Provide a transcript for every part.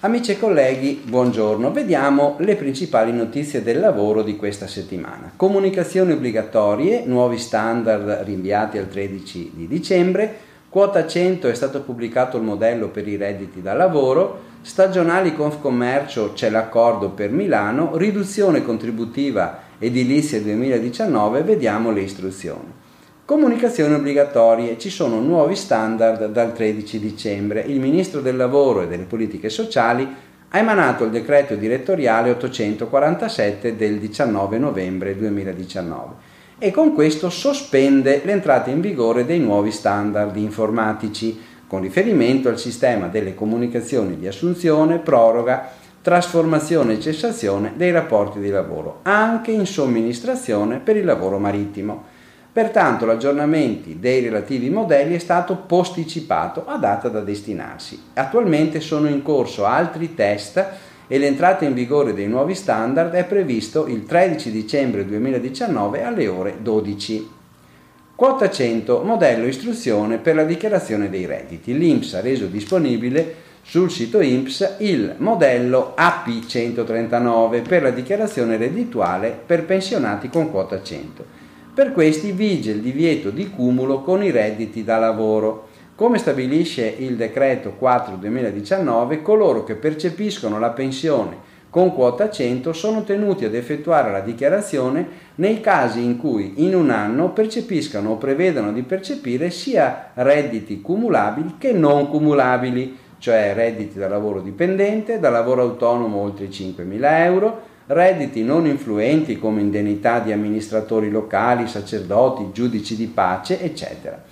Amici e colleghi, buongiorno. Vediamo le principali notizie del lavoro di questa settimana. Comunicazioni obbligatorie, nuovi standard rinviati al 13 di dicembre, quota 100 è stato pubblicato il modello per i redditi da lavoro, stagionali Confcommercio c'è l'accordo per Milano, riduzione contributiva edilizia 2019, vediamo le istruzioni. Comunicazioni obbligatorie, ci sono nuovi standard dal 13 dicembre. Il Ministro del Lavoro e delle Politiche Sociali ha emanato il decreto direttoriale 847 del 19 novembre 2019 e con questo sospende l'entrata in vigore dei nuovi standard informatici con riferimento al sistema delle comunicazioni di assunzione, proroga, trasformazione e cessazione dei rapporti di lavoro, anche in somministrazione per il lavoro marittimo. Pertanto l'aggiornamento dei relativi modelli è stato posticipato a data da destinarsi. Attualmente sono in corso altri test e l'entrata in vigore dei nuovi standard è previsto il 13 dicembre 2019 alle ore 12. Quota 100, modello istruzione per la dichiarazione dei redditi. L'INPS ha reso disponibile sul sito INPS il modello AP139 per la dichiarazione reddituale per pensionati con quota 100. Per questi vige il divieto di cumulo con i redditi da lavoro. Come stabilisce il decreto 4-2019, coloro che percepiscono la pensione con quota 100 sono tenuti ad effettuare la dichiarazione nei casi in cui in un anno percepiscano o prevedano di percepire sia redditi cumulabili che non cumulabili, cioè redditi da lavoro dipendente, da lavoro autonomo oltre i 5.000 euro, redditi non influenti come indennità di amministratori locali, sacerdoti, giudici di pace, eccetera.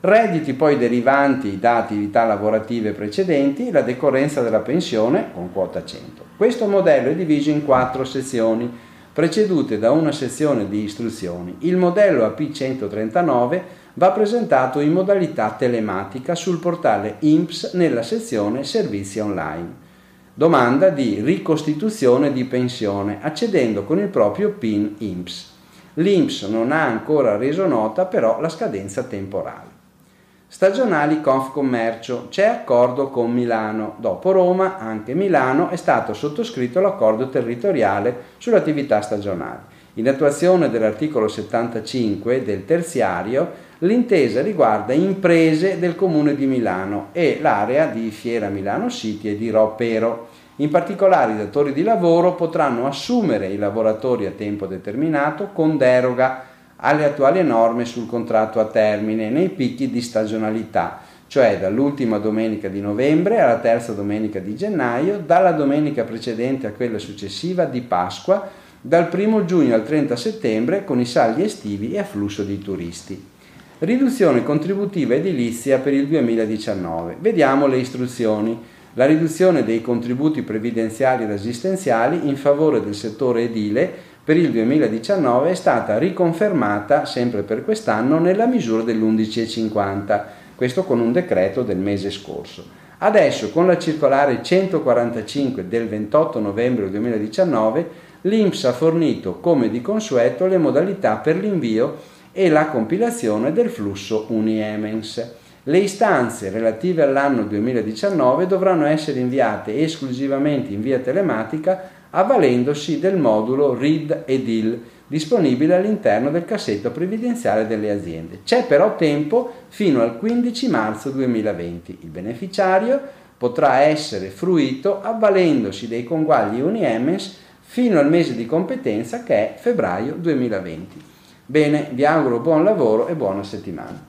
Redditi poi derivanti da attività lavorative precedenti, la decorrenza della pensione con quota 100. Questo modello è diviso in quattro sezioni, precedute da una sezione di istruzioni. Il modello AP139 va presentato in modalità telematica sul portale INPS nella sezione Servizi online domanda di ricostituzione di pensione accedendo con il proprio PIN INPS. L'INPS non ha ancora reso nota però la scadenza temporale. Stagionali Confcommercio, c'è accordo con Milano. Dopo Roma, anche Milano è stato sottoscritto l'accordo territoriale sull'attività stagionale. In attuazione dell'articolo 75 del terziario, l'intesa riguarda imprese del comune di Milano e l'area di Fiera Milano City e di Ropero. In particolare i datori di lavoro potranno assumere i lavoratori a tempo determinato con deroga alle attuali norme sul contratto a termine nei picchi di stagionalità, cioè dall'ultima domenica di novembre alla terza domenica di gennaio, dalla domenica precedente a quella successiva di Pasqua, dal 1 giugno al 30 settembre con i saldi estivi e afflusso di turisti. Riduzione contributiva edilizia per il 2019. Vediamo le istruzioni la riduzione dei contributi previdenziali ed assistenziali in favore del settore edile per il 2019 è stata riconfermata sempre per quest'anno nella misura dell'11,50, questo con un decreto del mese scorso. Adesso con la circolare 145 del 28 novembre 2019 l'INPS ha fornito come di consueto le modalità per l'invio e la compilazione del flusso Uniemens. Le istanze relative all'anno 2019 dovranno essere inviate esclusivamente in via telematica avvalendosi del modulo RID EDIL disponibile all'interno del cassetto previdenziale delle aziende. C'è però tempo fino al 15 marzo 2020. Il beneficiario potrà essere fruito avvalendosi dei conguagli Uniemens fino al mese di competenza che è febbraio 2020. Bene, vi auguro buon lavoro e buona settimana.